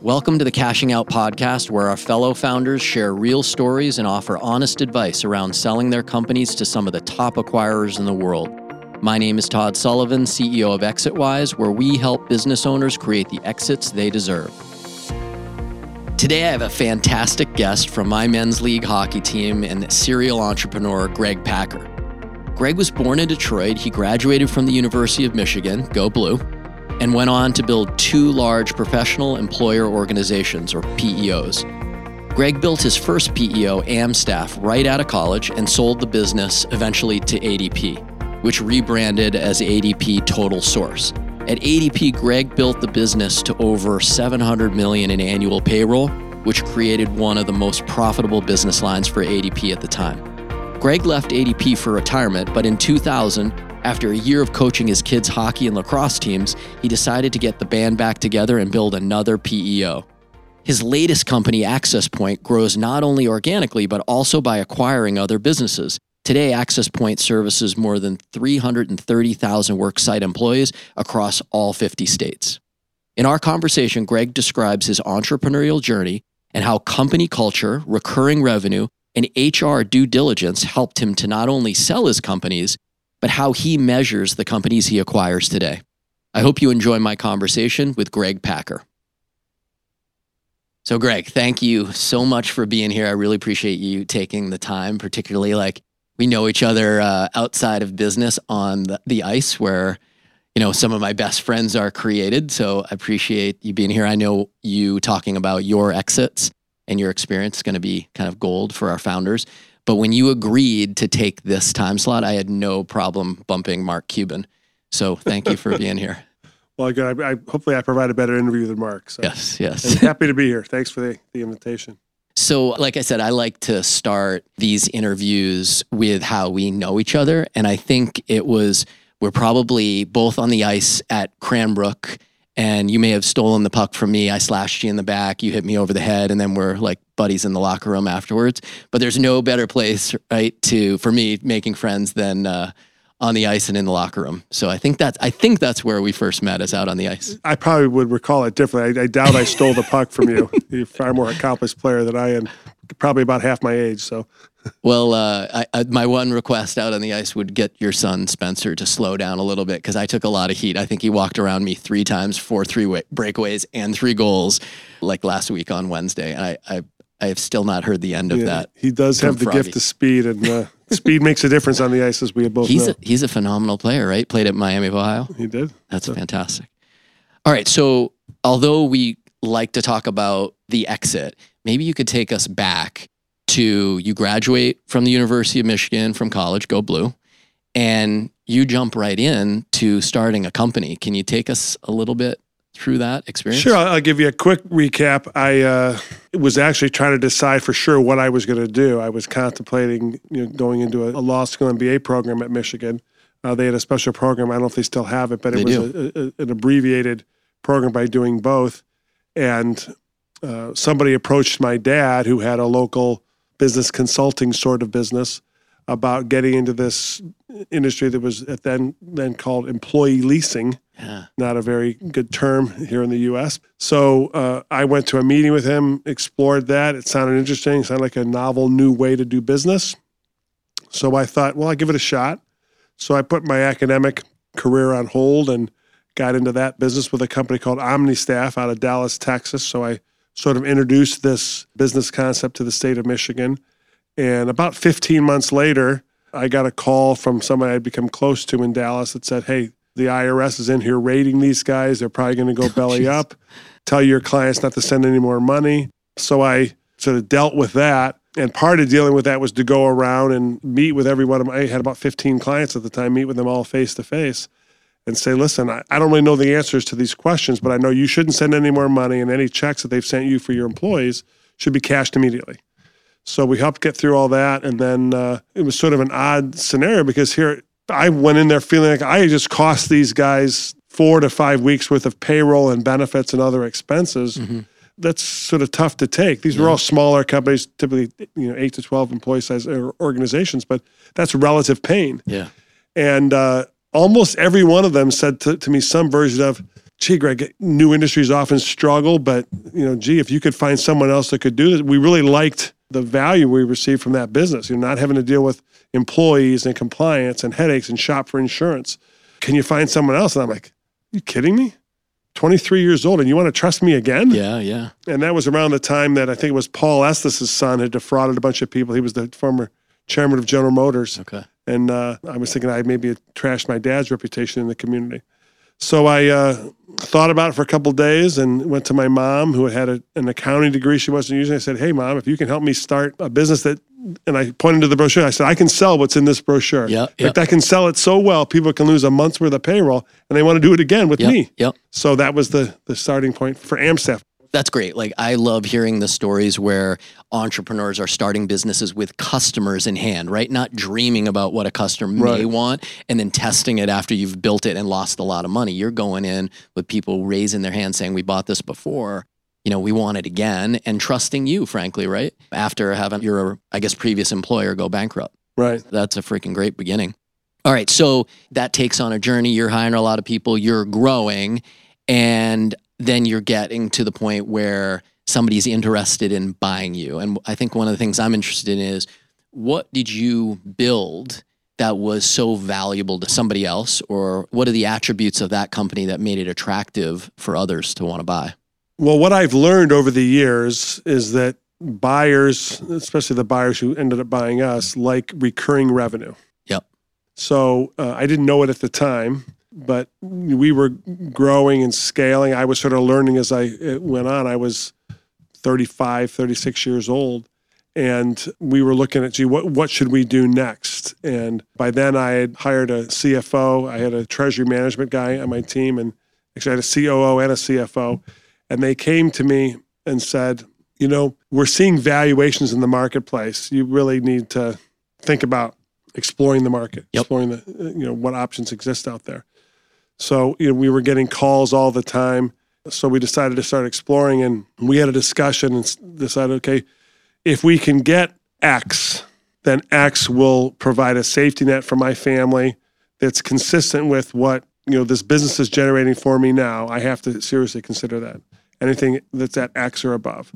Welcome to the Cashing Out podcast, where our fellow founders share real stories and offer honest advice around selling their companies to some of the top acquirers in the world. My name is Todd Sullivan, CEO of ExitWise, where we help business owners create the exits they deserve. Today, I have a fantastic guest from my men's league hockey team and serial entrepreneur, Greg Packer. Greg was born in Detroit. He graduated from the University of Michigan, go blue, and went on to build two large professional employer organizations, or PEOs. Greg built his first PEO, Amstaff, right out of college and sold the business eventually to ADP, which rebranded as ADP Total Source. At ADP, Greg built the business to over 700 million in annual payroll, which created one of the most profitable business lines for ADP at the time. Greg left ADP for retirement, but in 2000, after a year of coaching his kids' hockey and lacrosse teams, he decided to get the band back together and build another PEO. His latest company, Access Point, grows not only organically, but also by acquiring other businesses. Today, Access Point services more than 330,000 worksite employees across all 50 states. In our conversation, Greg describes his entrepreneurial journey and how company culture, recurring revenue, and HR due diligence helped him to not only sell his companies, but how he measures the companies he acquires today. I hope you enjoy my conversation with Greg Packer. So, Greg, thank you so much for being here. I really appreciate you taking the time, particularly like we know each other uh, outside of business on the, the ice where you know some of my best friends are created so i appreciate you being here i know you talking about your exits and your experience is going to be kind of gold for our founders but when you agreed to take this time slot, I had no problem bumping Mark Cuban. So thank you for being here. Well, good. I, I, hopefully I provide a better interview than Mark. So. Yes, yes. And happy to be here. Thanks for the, the invitation. So, like I said, I like to start these interviews with how we know each other. And I think it was, we're probably both on the ice at Cranbrook and you may have stolen the puck from me. I slashed you in the back, you hit me over the head, and then we're like buddies in the locker room afterwards. But there's no better place, right, to for me making friends than uh, on the ice and in the locker room. So I think that's I think that's where we first met is out on the ice. I probably would recall it differently. I, I doubt I stole the puck from you. You're a far more accomplished player than I am. Probably about half my age. So well, uh, I, I, my one request out on the ice would get your son Spencer to slow down a little bit because I took a lot of heat. I think he walked around me three times for three breakaways and three goals, like last week on Wednesday, and I, I, I have still not heard the end of yeah, that. He does have the Froggy. gift of speed, and uh, speed makes a difference on the ice, as we have both he's know. A, he's a phenomenal player, right? Played at Miami of Ohio. He did. That's so. fantastic. All right, so although we like to talk about the exit, maybe you could take us back to you graduate from the University of Michigan from college, go blue, and you jump right in to starting a company. Can you take us a little bit through that experience? Sure. I'll give you a quick recap. I uh, was actually trying to decide for sure what I was going to do. I was contemplating you know, going into a, a law school MBA program at Michigan. Uh, they had a special program. I don't know if they still have it, but it they was a, a, an abbreviated program by doing both. And uh, somebody approached my dad, who had a local business consulting sort of business about getting into this industry that was then then called employee leasing. Yeah. Not a very good term here in the U.S. So uh, I went to a meeting with him, explored that. It sounded interesting. It sounded like a novel new way to do business. So I thought, well, I'll give it a shot. So I put my academic career on hold and got into that business with a company called OmniStaff out of Dallas, Texas. So I sort of introduced this business concept to the state of Michigan. And about 15 months later, I got a call from somebody I'd become close to in Dallas that said, Hey, the IRS is in here raiding these guys. They're probably going to go oh, belly oh, up. Tell your clients not to send any more money. So I sort of dealt with that. And part of dealing with that was to go around and meet with every one of my, I had about 15 clients at the time, meet with them all face to face and say, listen, I, I don't really know the answers to these questions, but I know you shouldn't send any more money, and any checks that they've sent you for your employees should be cashed immediately. So we helped get through all that, and then uh, it was sort of an odd scenario because here I went in there feeling like I just cost these guys four to five weeks worth of payroll and benefits and other expenses. Mm-hmm. That's sort of tough to take. These yeah. were all smaller companies, typically you know eight to twelve employee size organizations, but that's relative pain. Yeah, and uh, almost every one of them said to, to me some version of gee, Greg, new industries often struggle, but you know, gee, if you could find someone else that could do this, we really liked the value we received from that business. You're not having to deal with employees and compliance and headaches and shop for insurance. Can you find someone else? And I'm like, you kidding me? 23 years old and you want to trust me again? Yeah, yeah. And that was around the time that I think it was Paul Estes' son had defrauded a bunch of people. He was the former chairman of General Motors. Okay. And uh, I was thinking I maybe trashed my dad's reputation in the community. So I uh, thought about it for a couple days and went to my mom, who had a, an accounting degree she wasn't using. I said, "Hey, mom, if you can help me start a business that," and I pointed to the brochure. I said, "I can sell what's in this brochure. Yeah, yeah. fact, I can sell it so well people can lose a month's worth of payroll, and they want to do it again with Yep, me." yep. So that was the the starting point for Amstaff. That's great. Like I love hearing the stories where entrepreneurs are starting businesses with customers in hand, right? Not dreaming about what a customer may want and then testing it after you've built it and lost a lot of money. You're going in with people raising their hand saying, "We bought this before." You know, we want it again and trusting you, frankly, right? After having your, I guess, previous employer go bankrupt. Right. That's a freaking great beginning. All right. So that takes on a journey. You're hiring a lot of people, you're growing, and then you're getting to the point where somebody's interested in buying you. And I think one of the things I'm interested in is what did you build that was so valuable to somebody else? Or what are the attributes of that company that made it attractive for others to want to buy? Well, what I've learned over the years is that buyers, especially the buyers who ended up buying us, like recurring revenue. Yep. So uh, I didn't know it at the time, but we were growing and scaling. I was sort of learning as I went on. I was 35, 36 years old. And we were looking at, gee, what, what should we do next? And by then I had hired a CFO. I had a treasury management guy on my team, and actually I had a COO and a CFO. And they came to me and said, you know, we're seeing valuations in the marketplace. You really need to think about exploring the market, Yep. exploring the, you know, what options exist out there. So, you know, we were getting calls all the time. So we decided to start exploring and we had a discussion and decided, okay, if we can get X, then X will provide a safety net for my family that's consistent with what, you know, this business is generating for me now. I have to seriously consider that. Anything that's at X or above.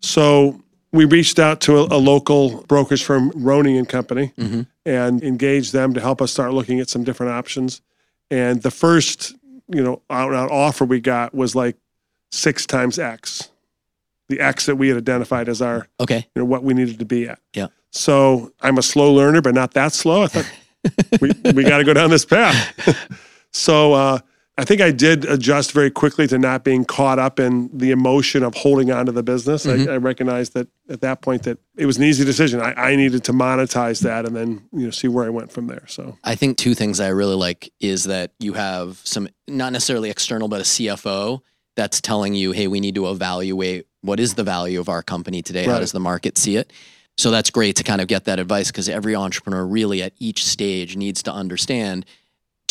So we reached out to a, a local brokerage firm, Roney and Company, Mhm. and engaged them to help us start looking at some different options. And the first, you know, out and out offer we got was like six times X, the X that we had identified as our, Okay. you know, what we needed to be at. Yeah. So I'm a slow learner, but not that slow. I thought we, we got to go down this path. so uh, I think I did adjust very quickly to not being caught up in the emotion of holding on to the business. Mhm. I, I recognized that at that point that it was an easy decision. I, I needed to monetize that and then you know see where I went from there. So I think two things I really like is that you have some not necessarily external, but a CFO that's telling you, hey, we need to evaluate what is the value of our company today? How does the market see it? So that's great to kind of get that advice because every entrepreneur really at each stage needs to understand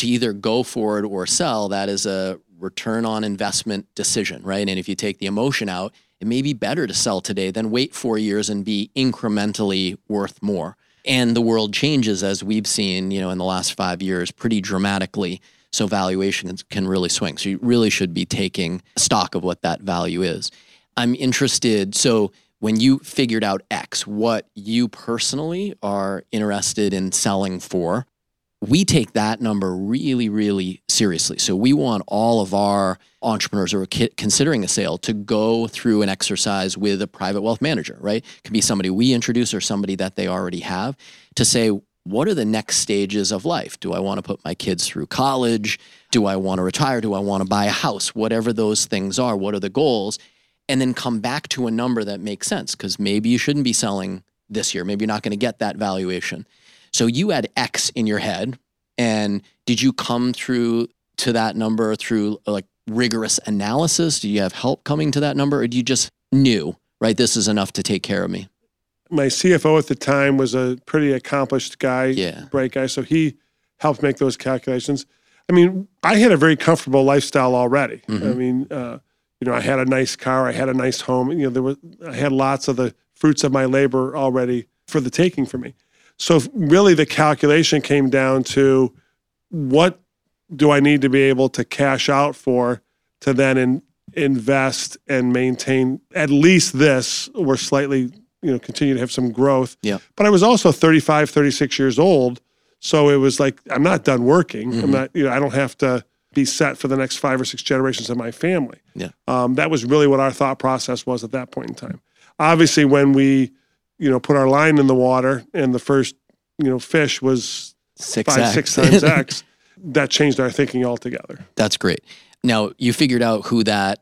to either go forward or sell, that is a return on investment decision, right? And if you take the emotion out, it may be better to sell today than wait four years and be incrementally worth more. And the world changes as we've seen, you know, in the last five years pretty dramatically. So valuations can really swing. So you really should be taking stock of what that value is. I'm interested. So when you figured out X, what you personally are interested in selling for, we take that number really, really seriously. So we want all of our entrepreneurs who are considering a sale to go through an exercise with a private wealth manager, right? It could be somebody we introduce or somebody that they already have to say, what are the next stages of life? Do I want to put my kids through college? Do I want to retire? Do I want to buy a house? Whatever those things are, what are the goals? And then come back to a number that makes sense because maybe you shouldn't be selling this year. Maybe you're not going to get that valuation. So you had X in your head, and did you come through to that number through like rigorous analysis? Do you have help coming to that number, or do you just knew, right? This is enough to take care of me. my CFO at the time was a pretty accomplished guy, Yeah. bright guy. So he helped make those calculations. I mean, I had a very comfortable lifestyle already. I Mhm. mean, uh, you know, I had a nice car, I had a nice home. You know, there was I had lots of the fruits of my labor already for the taking for me. So really, the calculation came down to what do I need to be able to cash out for to then in, invest and maintain at least this or slightly, you know, continue to have some growth. Yeah. But I was also 35, 36 years old. So it was like, I'm not done working. Mhm. I'm not, you know, I don't have to be set for the next five or six generations of my family. Yeah. Um, that was really what our thought process was at that point in time. Obviously, when we, you know, put our line in the water and the first, you know, fish was Six five, X. six times X, that changed our thinking altogether. That's great. Now you figured out who that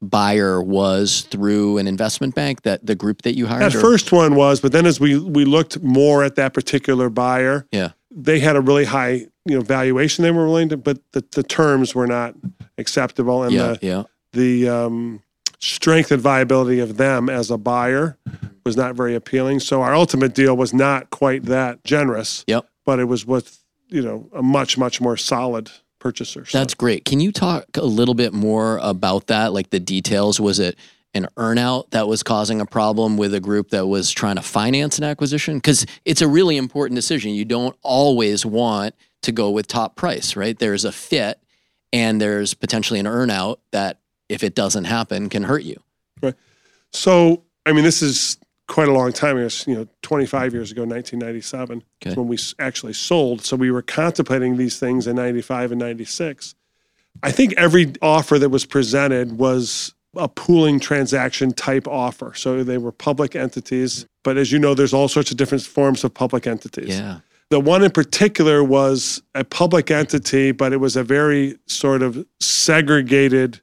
buyer was through an investment bank that the group that you hired. That or- first one was, but then as we we looked more at that particular buyer, Yeah. they had a really high, you know, valuation they were willing to, but the, the terms were not acceptable, and yeah, the yeah, the um, strength and viability of them as a buyer was not very appealing. So our ultimate deal was not quite that generous. Yep. But it was with you know a much much more solid purchaser. So- that's great. Can you talk a little bit more about that? Like the details. Was it an earnout that was causing a problem with a group that was trying to finance an acquisition? Because it's a really important decision. You don't always want to go with top price, right? There's a fit, and there's potentially an earnout that, if it doesn't happen, can hurt you. Right. So, I mean, this is quite a long time. It was, you know, 25 years ago, 1997, Okay. when we actually sold. So we were contemplating these things in 95 and 96. I think every offer that was presented was a pooling transaction type offer. So they were public entities. But as you know, there's all sorts of different forms of public entities. Yeah. The one in particular was a public entity, but it was a very sort of segregated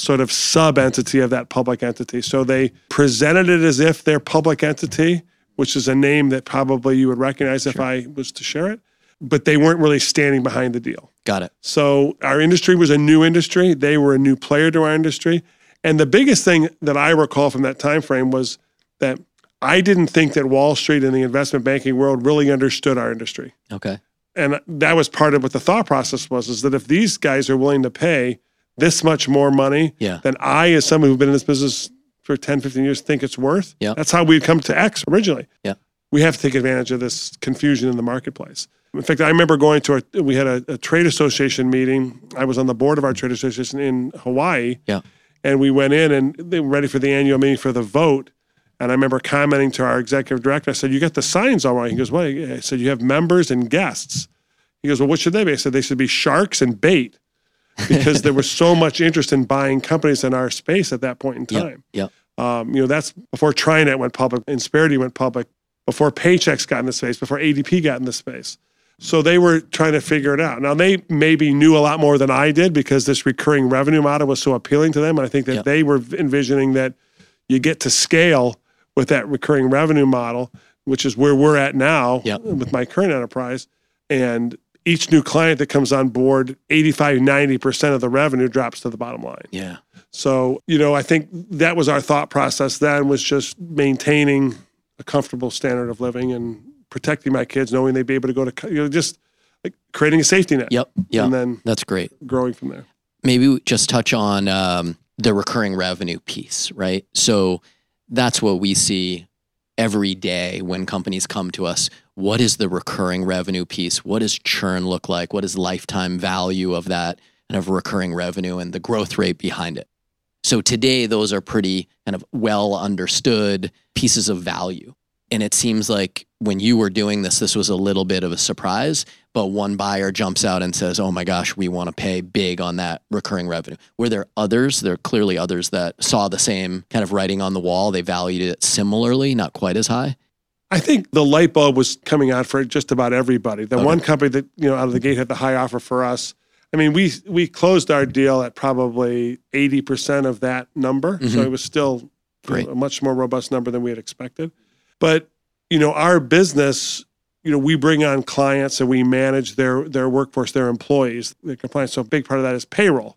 sort of sub entity of that public entity. So they presented it as if they're public entity, which is a name that probably you would recognize if I was to share it, but they weren't really standing behind the deal. Got it. So our industry was a new industry. They were a new player to our industry. And the biggest thing that I recall from that time frame was that I didn't think that Wall Street and the investment banking world really understood our industry. Okay. And that was part of what the thought process was is that if these guys are willing to pay this much more money Yeah. than I, as someone who's been in this business for 10, 15 years, think it's worth, Yeah. that's how we'd come to X originally. Yeah. We have to take advantage of this confusion in the marketplace. In fact, I remember going to a, we had a, a trade association meeting. I was on the board of our trade association in Hawaii. Yeah. And we went in and they were ready for the annual meeting for the vote. And I remember commenting to our executive director, I said, You got the signs all right. He goes, What? I said, You have members and guests. He goes, Well, what should they be? I said, They should be sharks and bait because there was so much interest in buying companies in our space at that point in time. Yeah. Um, you know, that's before Trinet went public, Insperity went public, before Paychex got in the space, before ADP got in the space. So they were trying to figure it out. Now they maybe knew a lot more than I did because this recurring revenue model was so appealing to them. And I think that Yeah. they were envisioning that you get to scale with that recurring revenue model, which is where we're at now Yeah. with my current enterprise. And each new client that comes on board, 85, 90% of the revenue drops to the bottom line. Yeah. So, you know, I think that was our thought process then was just maintaining a comfortable standard of living and protecting my kids, knowing they'd be able to go to, you know, just like creating a safety net Yep. Yeah. and then That's great. growing from there. maybe we just touch on um, the recurring revenue piece, right? So that's what we see every day when companies come to us. What is the recurring revenue piece? What does churn look like? What is lifetime value of that kind of recurring revenue and the growth rate behind it? So today, those are pretty kind of well understood pieces of value. And it seems like when you were doing this, this was a little bit of a surprise, but one buyer jumps out and says, Oh my gosh, we want to pay big on that recurring revenue. Were there others? There are clearly others that saw the same kind of writing on the wall. They valued it similarly, not quite as high. I think the light bulb was coming on for just about everybody. The Okay. one company that, you know, out of the gate had the high offer for us. I mean, we we closed our deal at probably 80% of that number. So Mhm. it was still Great. a much more robust number than we had expected. But, you know, our business, you know, we bring on clients and we manage their their workforce, their employees, their compliance. So a big part of that is payroll.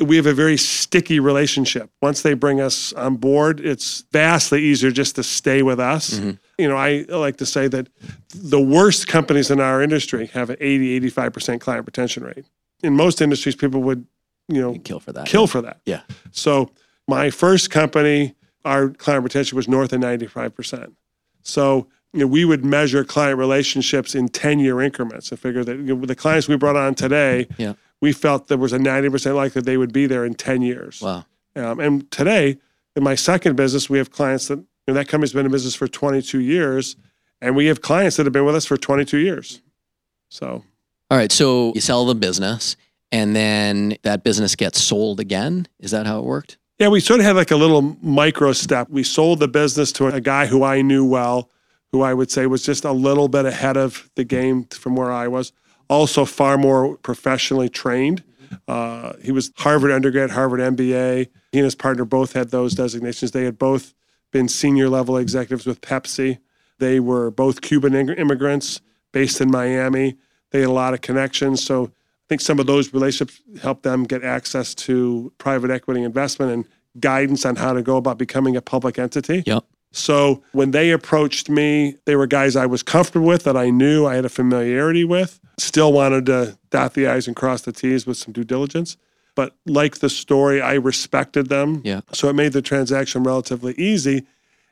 We have a very sticky relationship. Once they bring us on board, it's vastly easier just to stay with us. Mhm. You know, I like to say that the worst companies in our industry have an 80, 85% client retention rate. In most industries, people would, you know, You'd kill for that. kill for that. Yeah. So my first company, our client retention was north of 95%. So you know, we would measure client relationships in 10 year increments and figure that you know, the clients we brought on today, Yeah. we felt there was a 90% likelihood they would be there in 10 years. Wow. Um, and today, in my second business, we have clients that, and that company's been in business for 22 years, and we have clients that have been with us for 22 years. So, All right. So you sell the business and then that business gets sold again. Is that how it worked? Yeah, we sort of had like a little micro step. We sold the business to a guy who I knew well, who I would say was just a little bit ahead of the game from where I was, also far more professionally trained. Uh, he was Harvard undergrad, Harvard MBA. He and his partner both had those designations. They had both been senior level executives with Pepsi. They were both Cuban immigrants based in Miami. They had a lot of connections. So think some of those relationships helped them get access to private equity investment and guidance on how to go about becoming a public entity. Yep. So when they approached me, they were guys I was comfortable with, that I knew I had a familiarity with. Still wanted to dot the I's and cross the T's with some due diligence. But like the story, I respected them. Yeah. So it made the transaction relatively easy.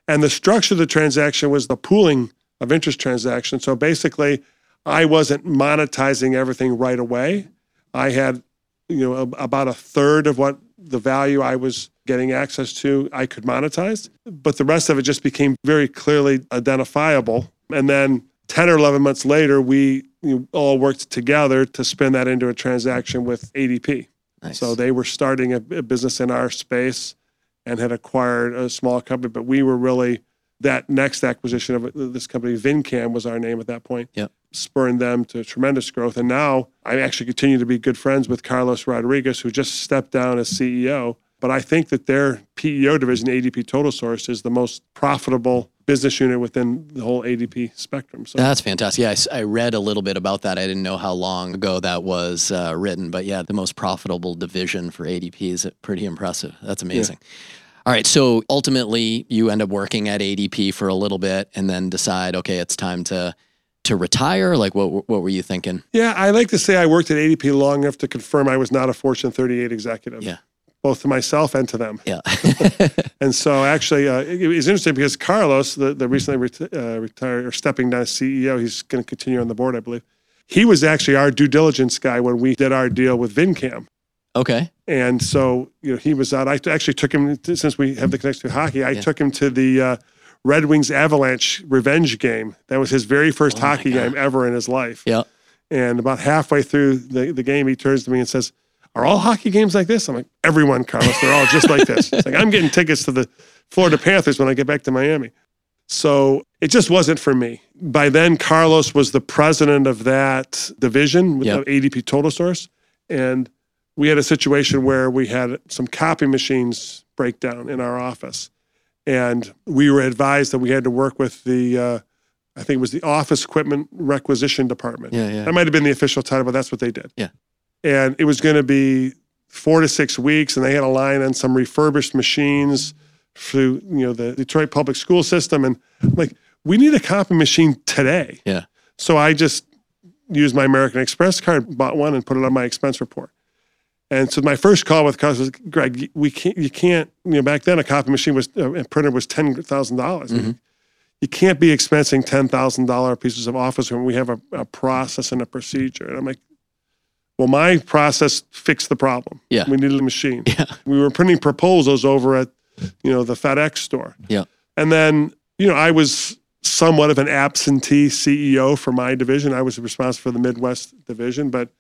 And the structure of the transaction was the pooling of interest transaction. So basically, I wasn't monetizing everything right away. I had, you know, a- about a third of what the value I was getting access to, I could monetize. But the rest of it just became very clearly identifiable. And then 10 or 11 months later, we you know, all worked together to spin that into a transaction with ADP. Nice. So they were starting a, a business in our space and had acquired a small company, but we were really that next acquisition of uh, this company, VinCam was our name at that point. Yep. Spurring them to tremendous growth. And now I actually continue to be good friends with Carlos Rodriguez, who just stepped down as CEO. But I think that their PEO division, ADP Total Source, is the most profitable business unit within the whole ADP spectrum. So That's fantastic. Yeah, I read a little bit about that. I didn't know how long ago that was uh, written, but yeah, the most profitable division for ADP is pretty impressive. That's amazing. All right, so ultimately, you end up working at ADP for a little bit, and then decide, okay, it's time to to retire. Like, what what were you thinking? Yeah, I like to say I worked at ADP long enough to confirm I was not a Fortune 38 executive. Yeah. Both to myself and to them. Yeah, And so actually, uh, it, it was interesting because Carlos, the, the recently reti- uh, retired or stepping down as CEO, he's going to continue on the board, I believe. He was actually our due diligence guy when we did our deal with VinCam. okay, And so, you know, he was out. I actually took him, to, since we have the connection to hockey, I Yeah. took him to the uh, Red Wings Avalanche revenge game. That was his very first Oh hockey game ever in his life. yeah, And about halfway through the, the game, he turns to me and says, Are all hockey games like this? I'm like, Everyone, Carlos, they're all just like this. It's like, I'm getting tickets to the Florida Panthers when I get back to Miami. So it just wasn't for me. By then, Carlos was the president of that division with Yep. ADP Total Source. And we had a situation where we had some copy machines break down in our office. And we were advised that we had to work with the, uh, I think it was the Office Equipment Requisition Department. yeah, yeah. That might have been the official title, but that's what they did. Yeah. And it was going to be four to six weeks, and they had a line on some refurbished machines through you know the Detroit public school system, and I'm like we need a copy machine today. Yeah. So I just used my American Express card, bought one, and put it on my expense report. And so my first call with Carlos Greg, we can't, you can't, you know, back then a copy machine was, uh, a printer was ten thousand dollars. Mhm. You can't be expensing ten thousand dollar pieces of office when we have a, a process and a procedure. And I'm like, well, my process fixed the problem. Yeah. we needed a machine. Yeah. we were printing proposals over at, you know, the FedEx store. Yeah. and then you know I was somewhat of an absentee CEO for my division. I was responsible for the Midwest division, but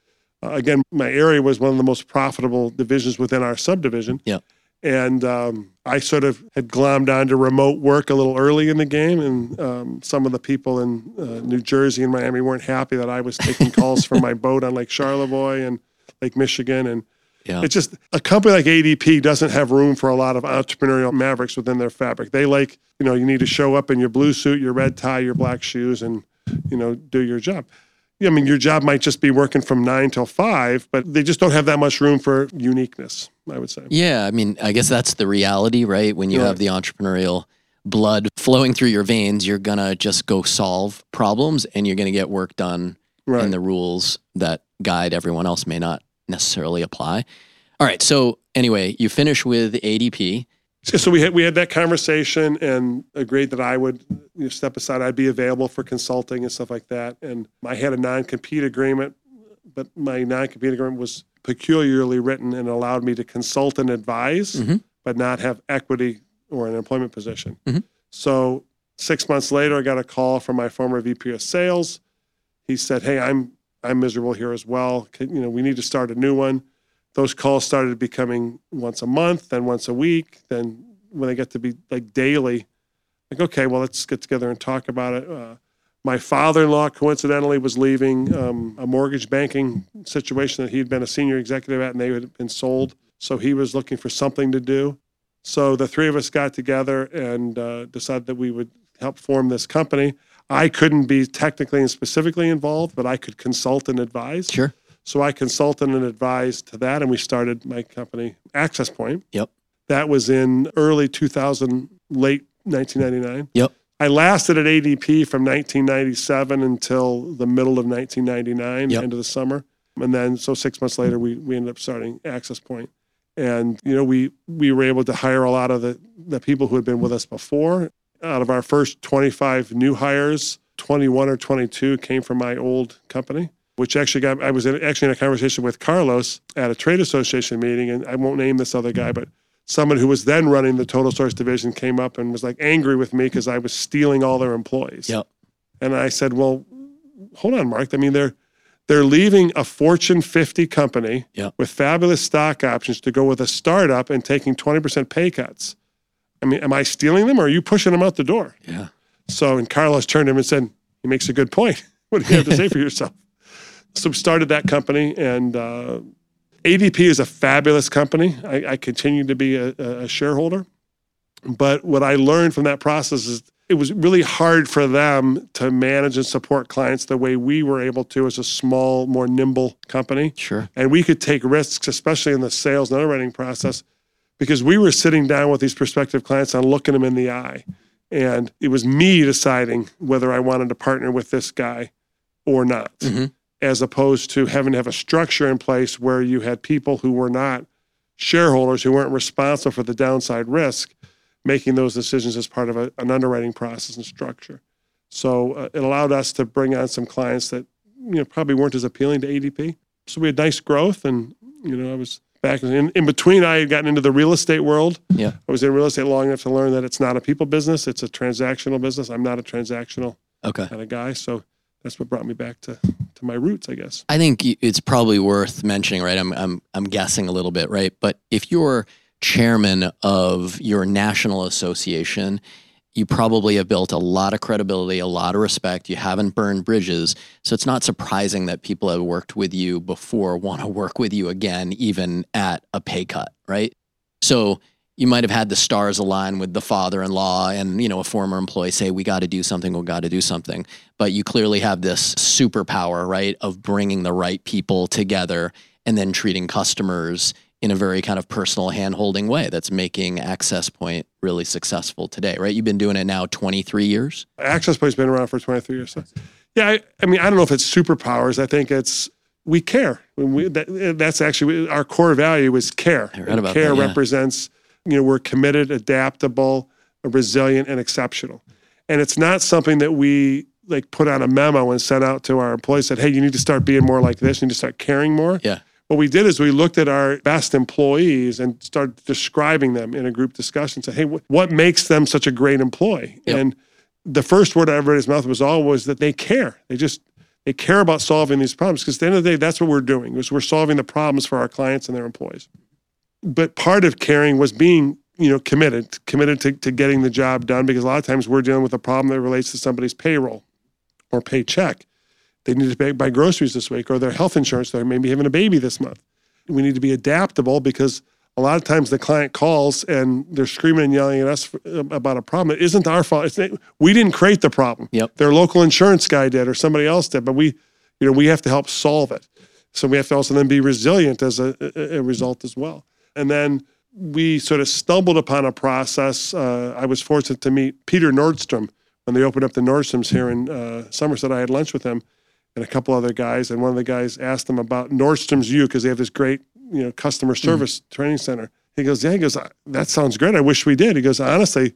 uh, again, my area was one of the most profitable divisions within our subdivision. Yeah. And um, I sort of had glommed onto remote work a little early in the game, and um, some of the people in uh, New Jersey and Miami weren't happy that I was taking calls from my boat on Lake Charlevoix and Lake Michigan. And Yeah. it's just a company like ADP doesn't have room for a lot of entrepreneurial mavericks within their fabric. They like, you know, you need to show up in your blue suit, your red tie, your black shoes, and, you know, do your job. I mean, your job might just be working from nine till five, but they just don't have that much room for uniqueness, I would say. Yeah, I mean, I guess that's the reality, right? When you Right. have the entrepreneurial blood flowing through your veins, you're gonna just go solve problems and you're gonna get work done Right. and the rules that guide everyone else may not necessarily apply. All right, so anyway, you finish with ADP. So we had we had that conversation and agreed that I would you know, step aside. I'd be available for consulting and stuff like that. And I had a non compete agreement, but my non compete agreement was peculiarly written and allowed me to consult and advise, Mhm. but not have equity or an employment position. Mhm. So six months later, I got a call from my former VP of sales. He said, "Hey, I'm I'm miserable here as well. Can, you know, we need to start a new one." Those calls started becoming once a month, then once a week. Then when they get to be like daily, like okay, well, let's get together and talk about it. Uh, my father-in-law coincidentally was leaving um, a mortgage banking situation that he'd been a senior executive at, and they had been sold. So he was looking for something to do. So the three of us got together and uh, decided that we would help form this company. I couldn't be technically and specifically involved, but I could consult and advise. Sure. So I consulted and advised to that, and we started my company, Access Point. Yep. That was in early 2000, late 1999. Yep. I lasted at ADP from 1997 until the middle of 1999, Yep. end of the summer, and then so six months later we we ended up starting Access Point, and you know we we were able to hire a lot of the the people who had been with us before. Out of our first 25 new hires, 21 or 22 came from my old company which actually got I was in, actually in a conversation with Carlos at a trade association meeting, and I won't name this other guy, mm-hmm. but someone who was then running the Total Source division came up and was like angry with me because I was stealing all their employees. Yep. And I said, "Well, hold on, Mark. I mean, they're they're leaving a Fortune 50 company Yep. with fabulous stock options to go with a startup and taking 20% pay cuts. I mean, am I stealing them or are you pushing them out the door?" Yeah. So, and Carlos turned to him and said, "He makes a good point. What do you have to say for yourself?" So, we started that company, and uh, ADP is a fabulous company. I, I continue to be a, a shareholder, but what I learned from that process is it was really hard for them to manage and support clients the way we were able to as a small, more nimble company Sure. and we could take risks, especially in the sales and underwriting process, because we were sitting down with these prospective clients and looking them in the eye. And it was me deciding whether I wanted to partner with this guy or not, Mhm. As opposed to having to have a structure in place where you had people who were not shareholders, who weren't responsible for the downside risk, making those decisions as part of a, an underwriting process and structure. So uh, it allowed us to bring on some clients that you know probably weren't as appealing to ADP. So we had nice growth, and you know I was back in, in between. I had gotten into the real estate world. Yeah. I was in real estate long enough to learn that it's not a people business; it's a transactional business. I'm not a transactional Okay. kind of guy, so that's what brought me back to to my roots, I guess. I think it's probably worth mentioning, right? I'm I'm I'm guessing a little bit, right? But if you're chairman of your national association, you probably have built a lot of credibility, a lot of respect. You haven't burned bridges, so it's not surprising that people have worked with you before want to work with you again, even at a pay cut, right? So you might have had the stars align with the father-in-law and you know a former employee say we got to do something we got to do something but you clearly have this superpower right of bringing the right people together and then treating customers in a very kind of personal hand-holding way that's making access point really successful today right you've been doing it now 23 years Access Point's been around for 23 years. So. Yeah, I, I mean, I don't know if it's superpowers. I think it's we care. We, that, that's actually our core value is care. I read about care that, yeah. represents, you know, we're committed, adaptable, resilient, and exceptional. And it's not something that we like put on a memo and sent out to our employees. Said, hey, you need to start being more like this. You need to start caring more. Yeah. What we did is we looked at our best employees and started describing them in a group discussion. Said, hey, wh- what makes them such a great employee? Yep. And the first word out of everybody's mouth was always that they care. They just they care about solving these problems because at the end of the day, that's what we're doing. Is we're solving the problems for our clients and their employees. But part of caring was being you know committed, committed to, to getting the job done because a lot of times we're dealing with a problem that relates to somebody's payroll or paycheck. They need to pay, buy groceries this week or their health insurance. They're maybe having a baby this month. We need to be adaptable because a lot of times the client calls and they're screaming and yelling at us for, about a problem. It isn't our fault. It's, we didn't create the problem. Yep. Their local insurance guy did or somebody else did, but we, you know, we have to help solve it. So we have to also then be resilient as a, a, a result as well. And then we sort of stumbled upon a process. Uh, I was fortunate to meet Peter Nordstrom when they opened up the Nordstroms here in uh, Somerset. I had lunch with him and a couple other guys, and one of the guys asked him about Nordstrom's U because they have this great, you know, customer service training center. He goes, "Yeah." He goes, "That sounds great. I wish we did." He goes, "Honestly,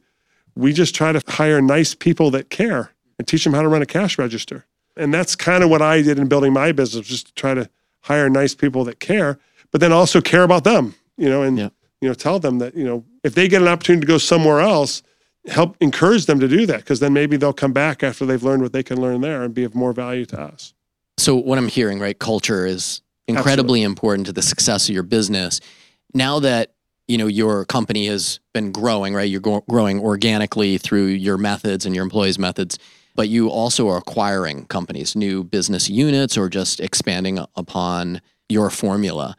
we just try to hire nice people that care and teach them how to run a cash register." And that's kind of what I did in building my business, just to try to hire nice people that care. but then also care about them, you know, and Yeah. you know, tell them that, you know, if they get an opportunity to go somewhere else, help encourage them to do that because then maybe they'll come back after they've learned what they can learn there and be of more value to us. So what I'm hearing, right? Culture is incredibly important to the success of your business. Now that you know your company has been growing, right? You're go- growing organically through your methods and your employees' methods, but you also are acquiring companies, new business units, or just expanding upon your formula.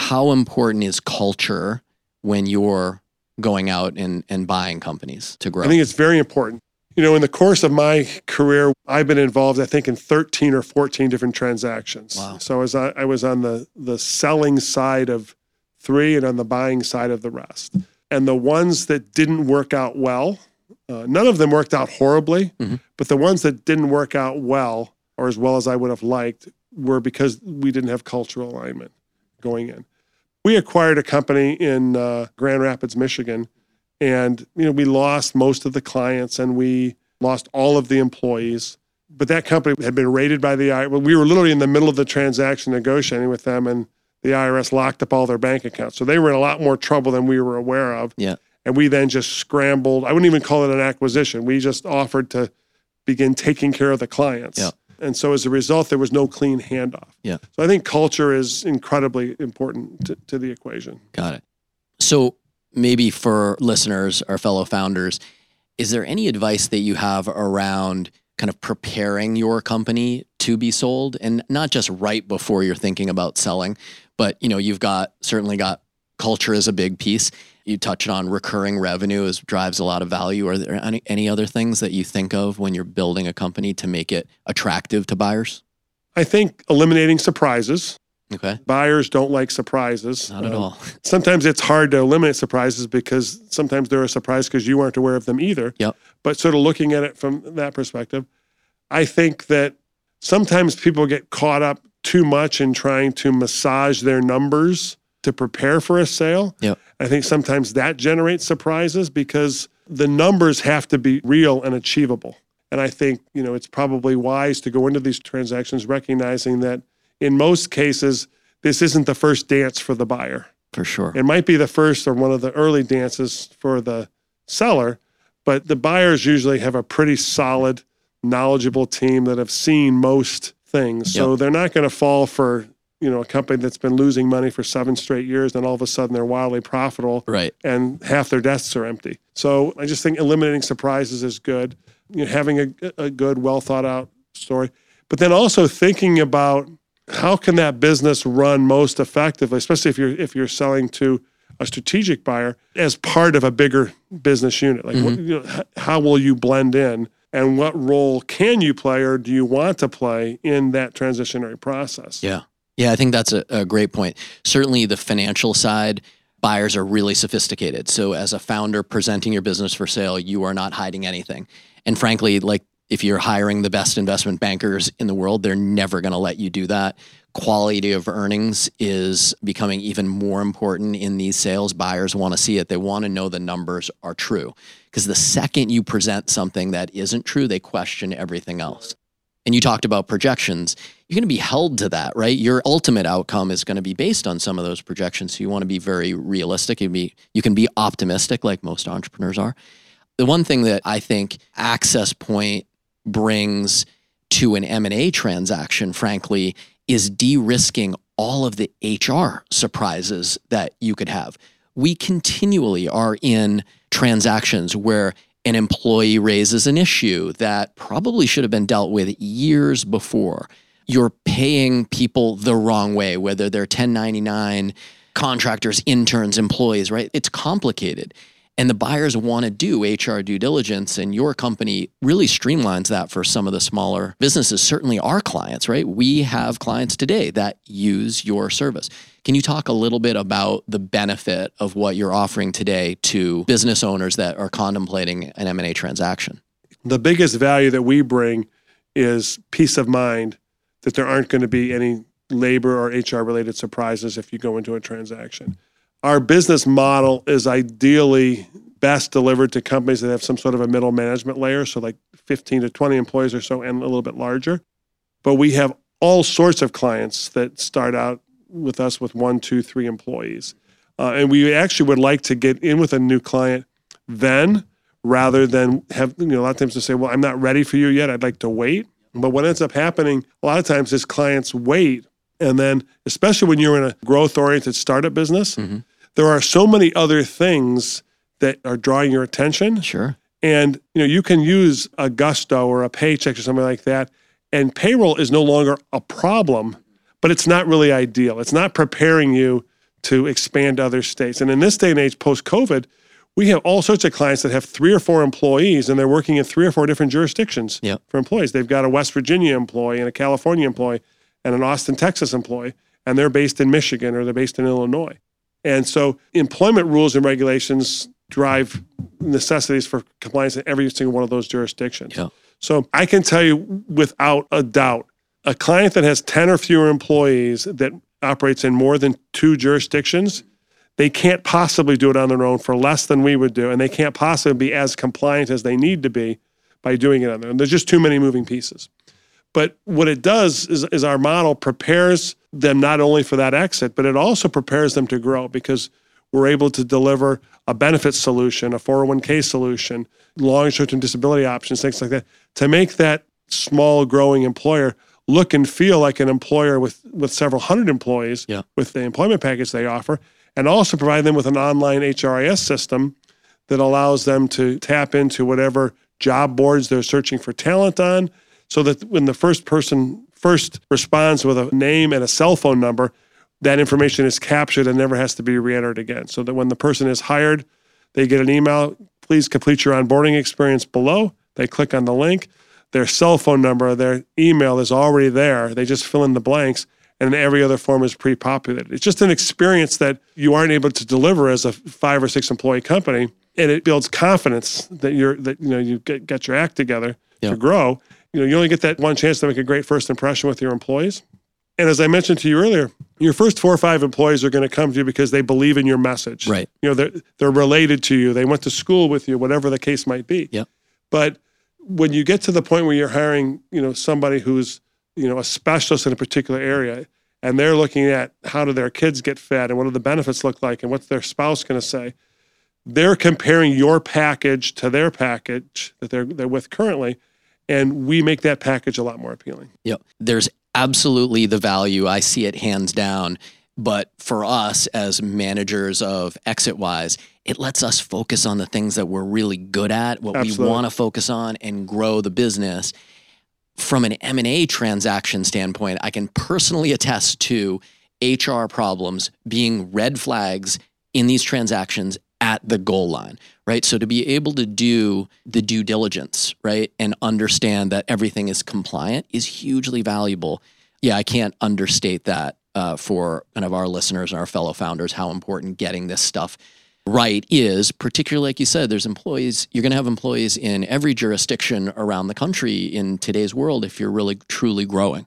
How important is culture when you're going out and, and buying companies to grow? I think it's very important. You know, in the course of my career, I've been involved, I think, in 13 or 14 different transactions. Wow. So I was, on, I was on the, the selling side of three and on the buying side of the rest. And the ones that didn't work out well, uh, none of them worked out horribly, Mhm. but the ones that didn't work out well or as well as I would have liked were because we didn't have cultural alignment going in. We acquired a company in uh, Grand Rapids, Michigan, and you know we lost most of the clients and we lost all of the employees. But that company had been rated by the IRS. Well, we were literally in the middle of the transaction negotiating with them, and the IRS locked up all their bank accounts. So they were in a lot more trouble than we were aware of. Yeah. And we then just scrambled. I wouldn't even call it an acquisition. We just offered to begin taking care of the clients. Yeah. And so as a result, there was no clean handoff. Yeah. So I think culture is incredibly important to, to the equation. Got it. So maybe for listeners or fellow founders, is there any advice that you have around kind of preparing your company to be sold and not just right before you're thinking about selling, but you know, you've got certainly got culture is a big piece. You touched on recurring revenue as drives a lot of value. Are there any, any other things that you think of when you're building a company to make it attractive to buyers? I think eliminating surprises. Okay. Buyers don't like surprises. Not at Um, all. Sometimes it's hard to eliminate surprises because sometimes they're a surprise because you weren't aware of them either. Yep. But sort of looking at it from that perspective, I think that sometimes people get caught up too much in trying to massage their numbers to prepare for a sale. Yep. I think sometimes that generates surprises because the numbers have to be real and achievable. And I think, you know, it's probably wise to go into these transactions recognizing that in most cases, this isn't the first dance for the buyer. For sure. It might be the first or one of the early dances for the seller, but the buyers usually have a pretty solid, knowledgeable team that have seen most things. So they're not going to fall for, you know, a company that's been losing money for seven straight years, and all of a sudden they're wildly profitable Right. and half their desks are empty. So I just think eliminating surprises is good. You know, having a, a good, well thought out story, but then also thinking about how can that business run most effectively, especially if you're if you're selling to a strategic buyer as part of a bigger business unit. Like, what, mm-hmm. you know, how will you blend in, and what role can you play, or do you want to play in that transitionary process? Yeah. Yeah, I think that's a, a great point. Certainly, the financial side, buyers are really sophisticated. So, as a founder presenting your business for sale, you are not hiding anything. And frankly, like if you're hiring the best investment bankers in the world, they're never going to let you do that. Quality of earnings is becoming even more important in these sales. Buyers want to see it, they want to know the numbers are true. Because the second you present something that isn't true, they question everything else and you talked about projections, you're going to be held to that, right? Your ultimate outcome is going to be based on some of those projections. So you want to be very realistic. You be you can be optimistic, like most entrepreneurs are. The one thing that I think Access Point brings to an M&A transaction, frankly, is de-risking all of the HR surprises that you could have. We continually are in transactions where an employee raises an issue that probably should have been dealt with years before. You're paying people the wrong way, whether they're 1099 contractors, interns, employees, right? It's complicated. And the buyers want to do HR due diligence, and your company really streamlines that for some of the smaller businesses, certainly our clients, right? We have clients today that use your service. Can you talk a little bit about the benefit of what you're offering today to business owners that are contemplating an M&A transaction? The biggest value that we bring is peace of mind that there aren't going to be any labor or HR related surprises if you go into a transaction. Our business model is ideally best delivered to companies that have some sort of a middle management layer, so like 15 to 20 employees or so and a little bit larger. But we have all sorts of clients that start out with us with one, two, three employees. Uh, and we actually would like to get in with a new client then rather than have, you know, a lot of times to say, well, I'm not ready for you yet. I'd like to wait. But what ends up happening a lot of times is clients wait. And then, especially when you're in a growth oriented startup business, mm-hmm. There are so many other things that are drawing your attention. Sure. And you know, you can use a gusto or a Paychex or something like that. And payroll is no longer a problem, but it's not really ideal. It's not preparing you to expand to other states. And in this day and age, post COVID, we have all sorts of clients that have three or four employees and they're working in three or four different jurisdictions yep. for employees. They've got a West Virginia employee and a California employee and an Austin, Texas employee, and they're based in Michigan or they're based in Illinois. And so employment rules and regulations drive necessities for compliance in every single one of those jurisdictions. Yeah. So I can tell you without a doubt, a client that has 10 or fewer employees that operates in more than two jurisdictions, they can't possibly do it on their own for less than we would do. And they can't possibly be as compliant as they need to be by doing it on their own. There's just too many moving pieces. But what it does is, is our model prepares them not only for that exit, but it also prepares them to grow because we're able to deliver a benefit solution, a 401k solution, long short term disability options, things like that, to make that small growing employer look and feel like an employer with, with several hundred employees yeah. with the employment package they offer, and also provide them with an online HRIS system that allows them to tap into whatever job boards they're searching for talent on, so that when the first person first responds with a name and a cell phone number, that information is captured and never has to be re-entered again. So that when the person is hired, they get an email, please complete your onboarding experience below. They click on the link. Their cell phone number, their email is already there. They just fill in the blanks and every other form is pre-populated. It's just an experience that you aren't able to deliver as a five or six employee company. And it builds confidence that you're that you know you get, get your act together to grow. You know, you only get that one chance to make a great first impression with your employees. And as I mentioned to you earlier, your first four or five employees are going to come to you because they believe in your message. Right. You know, they're they're related to you. They went to school with you, whatever the case might be. Yep. But when you get to the point where you're hiring, you know, somebody who's, you know, a specialist in a particular area, and they're looking at how do their kids get fed and what do the benefits look like and what's their spouse going to say, they're comparing your package to their package that they're they're with currently, and we make that package a lot more appealing. Yep. There's absolutely the value. I see it hands down. But for us as managers of ExitWise, it lets us focus on the things that we're really good at, what Absolutely. we want to focus on and grow the business. From an M&A transaction standpoint, I can personally attest to HR problems being red flags in these transactions at the goal line, right? So to be able to do the due diligence, right, and understand that everything is compliant is hugely valuable. Yeah, I can't understate that uh, for kind of our listeners and our fellow founders how important getting this stuff right is, particularly like you said, there's employees, you're going to have employees in every jurisdiction around the country in today's world if you're really truly growing.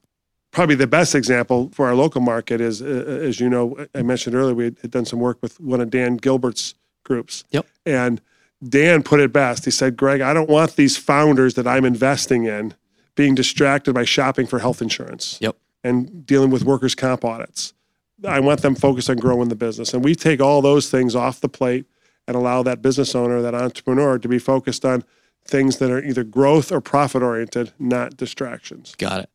Probably the best example for our local market is, uh, as you know, I mentioned earlier, we had done some work with one of Dan Gilbert's groups. Yep. And Dan put it best. He said, Greg, I don't want these founders that I'm investing in being distracted by shopping for health insurance. Yep. And dealing with workers' comp audits. I want them focused on growing the business. And we take all those things off the plate and allow that business owner, that entrepreneur to be focused on things that are either growth or profit oriented, not distractions. Got it.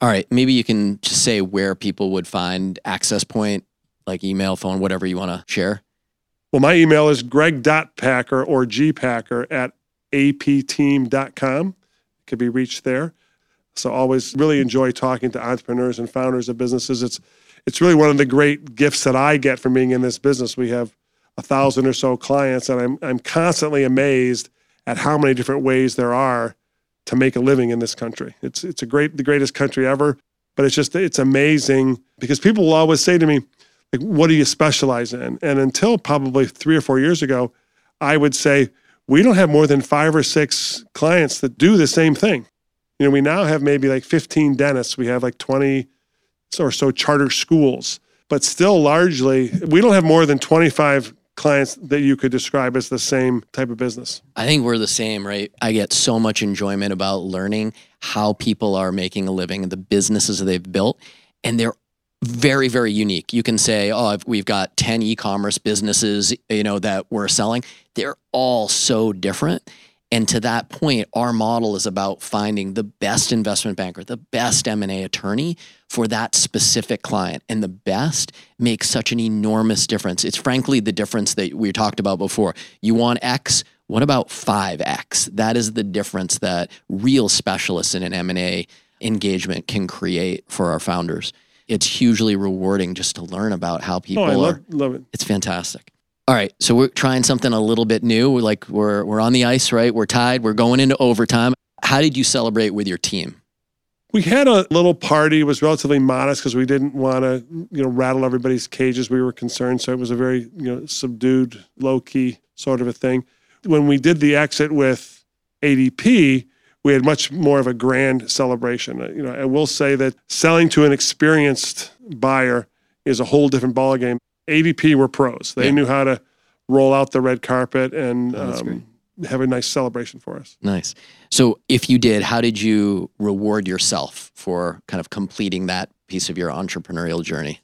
All right. Maybe you can just say where people would find AccessPoint, like email, phone, whatever you want to share. Well, my email is greg.packer or gpacker at apteam.com. It could be reached there. So always really enjoy talking to entrepreneurs and founders of businesses. It's it's really one of the great gifts that I get from being in this business. We have a thousand or so clients, and I'm I'm constantly amazed at how many different ways there are to make a living in this country. It's it's a great the greatest country ever, but it's just it's amazing because people will always say to me, like, what do you specialize in? And until probably three or four years ago, I would say, we don't have more than five or six clients that do the same thing. You know, we now have maybe like 15 dentists, we have like 20 or so charter schools, but still largely, we don't have more than 25 clients that you could describe as the same type of business? I think we're the same, right? I get so much enjoyment about learning how people are making a living and the businesses they've built. And they're very very unique. You can say oh we've got 10 e-commerce businesses you know that we're selling they're all so different. And to that point our model is about finding the best investment banker the best m&a attorney for that specific client. And the best makes such an enormous difference. It's frankly the difference that we talked about before. You want x what about 5x that is the difference that real specialists in an m&a engagement can create for our founders it's hugely rewarding just to learn about how people Oh, I are. love, love it. It's fantastic. All right, so we're trying something a little bit new. We're like we're we're on the ice, right? We're tied. We're going into overtime. How did you celebrate with your team? We had a little party. It was relatively modest because we didn't want to, you know, rattle everybody's cages. We were concerned, so it was a very, you know, subdued, low key sort of a thing. When we did the exit with ADP, we had much more of a grand celebration. Uh, You know, I will say that selling to an experienced buyer is a whole different ballgame. ADP were pros. They Yeah. knew how to roll out the red carpet and Oh, um, have a nice celebration for us. Nice. So, if you did, how did you reward yourself for kind of completing that piece of your entrepreneurial journey?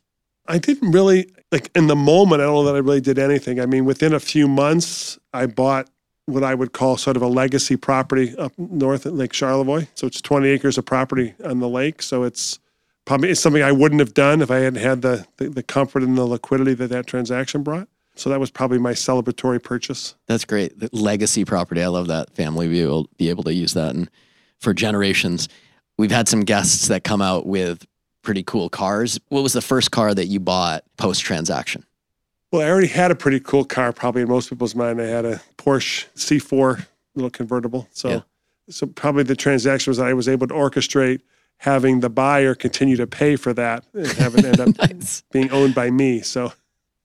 I didn't really like in the moment. I don't know that I really did anything. I mean, within a few months, I bought what I would call sort of a legacy property up north at Lake Charlevoix. So it's 20 acres of property on the lake. So it's probably it's something I wouldn't have done if I hadn't had the, the the comfort and the liquidity that that transaction brought. So that was probably my celebratory purchase. That's great. The legacy property. I love that family we will be able to use that and for generations. We've had some guests that come out with pretty cool cars. What was the first car that you bought post transaction? Well, I already had a pretty cool car, probably in most people's mind. I had a Porsche C4 little convertible. So, Yeah. so probably the transaction was I was able to orchestrate having the buyer continue to pay for that and have it end up Nice. being owned by me. So,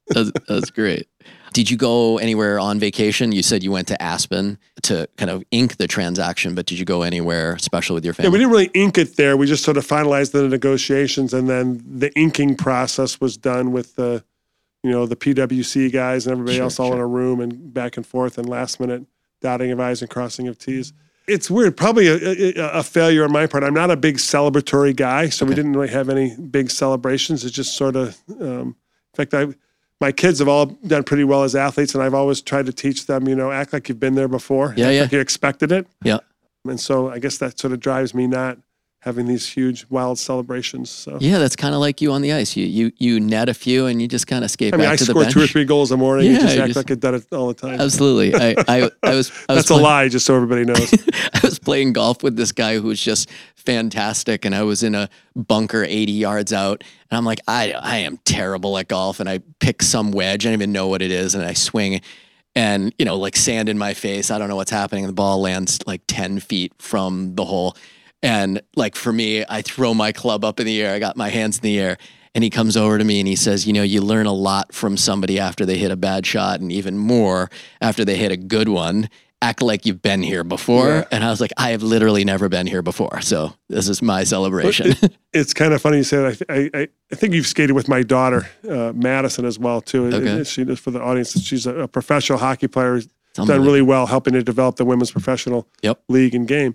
That's, that's great. Did you go anywhere on vacation? You said you went to Aspen to kind of ink the transaction, but did you go anywhere special with your family? yeah, we didn't really ink it there. We just sort of finalized the negotiations, and then the inking process was done with the, you know, the PwC guys and everybody Sure, else all in a room and back and forth and last minute dotting of i's and crossing of t's. It's weird, probably a, a, a failure on my part. I'm not a big celebratory guy, so we didn't really have any big celebrations. It's just sort of, um, in fact, I. My kids have all done pretty well as athletes, and I've always tried to teach them, you know, act like you've been there before. Yeah, yeah. Like you expected it. Yeah. And so I guess that sort of drives me not having these huge wild celebrations. So Yeah, that's kind of like you on the ice. You you you net a few and you just kind of skate I mean, back I to the score two or three goals a morning Yeah, just act just- like I've done it all the time. Absolutely. I, I, I was I was That's a lie, just so everybody knows. I was playing golf with this guy who was just fantastic, and I was in a bunker 80 yards out, and I'm like, I I am terrible at golf, and I pick some wedge, I don't even know what it is, and I swing, and you know, like sand in my face. I don't know what's happening. The ball lands like 10 feet from the hole, and like for me, I throw my club up in the air. I got my hands in the air. And he comes over to me and he says, You know, you learn a lot from somebody after they hit a bad shot, and even more after they hit a good one. Act like you've been here before. Yeah. And I was like, I have literally never been here before. So this is my celebration. it's kind of funny you say that. I, I, I, think you've skated with my daughter, uh, Madison, as well too. Okay. and She for the audience. She's a, a professional hockey player. Done really well helping to develop the women's professional Yep. league and game.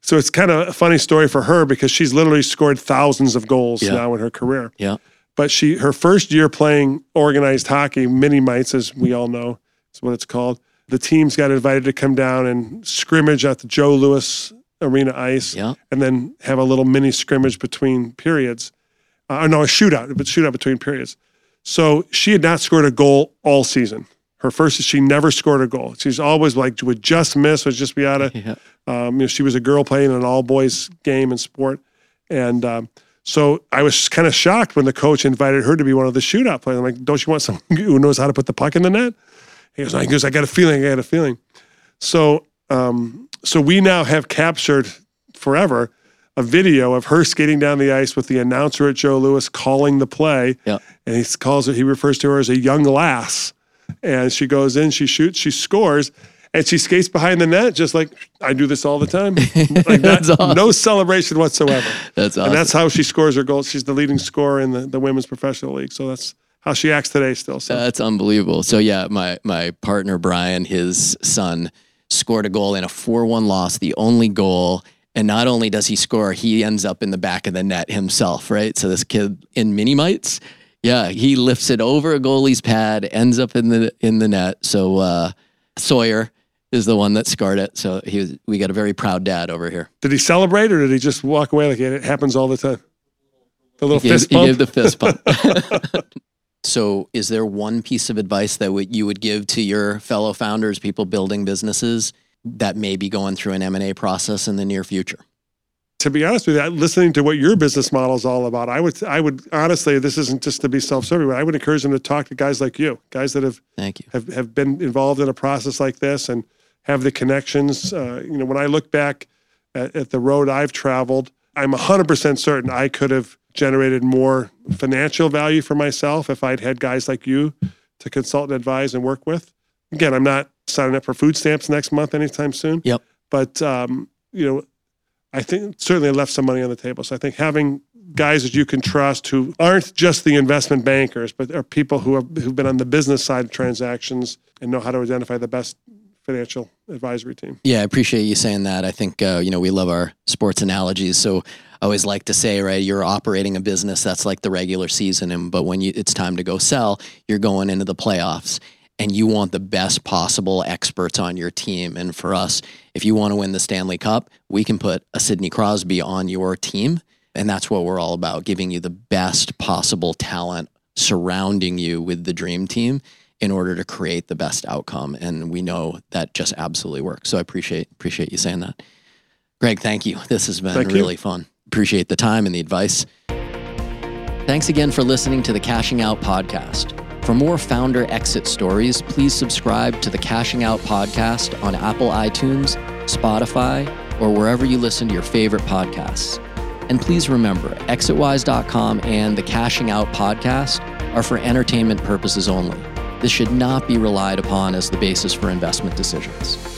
So it's kind of a funny story for her because she's literally scored thousands of goals Yeah. now in her career. Yeah. But she her first year playing organized hockey, mini mites as we all know, is what it's called. The teams got invited to come down and scrimmage at the Joe Louis Arena ice, Yeah. and then have a little mini scrimmage between periods. Uh, no, a shootout, but shootout between periods. So she had not scored a goal all season. Her first, she never scored a goal. She's always like would just miss, would just be out of. Yeah. Um, you know, she was a girl playing an all boys game and sport, and um, so I was kind of shocked when the coach invited her to be one of the shootout players. I'm like, don't you want someone who knows how to put the puck in the net? He goes, he goes, I got a feeling, I got a feeling. So, um, so we now have captured forever a video of her skating down the ice with the announcer at Joe Louis calling the play, Yeah. and he calls it. He refers to her as a young lass, and she goes in, she shoots, she scores. And she skates behind the net just like I do this all the time. Like That's that, awesome. no celebration whatsoever. That's awesome. And that's how she scores her goals. She's the leading scorer in the, the women's professional league. So that's how she acts today still. So That's unbelievable. So yeah, my my partner Brian, his son, scored a goal in a four-one loss, the only goal. And not only does he score, he ends up in the back of the net himself, right? So this kid in mini mites, yeah, he lifts it over a goalie's pad, ends up in the in the net. So uh, Sawyer is the one that scored it. So he was, we got a very proud dad over here. Did he celebrate or did he just walk away like it happens all the time? The little he gave, fist pump. He gave the fist pump. so, is there one piece of advice that w- you would give to your fellow founders, people building businesses that may be going through an M and A process in the near future? To be honest with you, listening to what your business model is all about, I would, I would honestly, this isn't just to be self-serving, but I would encourage them to talk to guys like you, guys that have, thank you, have, have been involved in a process like this and have the connections. Uh, you know, when I look back at, at the road I've traveled, I'm 100% certain I could have generated more financial value for myself if I'd had guys like you to consult and advise and work with. Again, I'm not signing up for food stamps next month anytime soon. Yep. But um, you know, I think certainly left some money on the table. So I think having guys that you can trust who aren't just the investment bankers, but are people who have who've been on the business side of transactions and know how to identify the best financial advisory team. Yeah, I appreciate you saying that. I think uh, you know we love our sports analogies, so I always like to say, right, you're operating a business that's like the regular season, and but when you, it's time to go sell, you're going into the playoffs and you want the best possible experts on your team. And for us, if you want to win the Stanley Cup, we can put a Sidney Crosby on your team. And that's what we're all about giving you the best possible talent surrounding you with the dream team in order to create the best outcome. And we know that just absolutely works. So I appreciate appreciate you saying that. Greg, thank you. This has been thank really you. fun. Appreciate the time and the advice. Thanks again for listening to the Cashing Out podcast. For more founder exit stories, please subscribe to the Cashing Out podcast on Apple iTunes, Spotify, or wherever you listen to your favorite podcasts. And please remember, exitwise.com and the Cashing Out podcast are for entertainment purposes only. This should not be relied upon as the basis for investment decisions.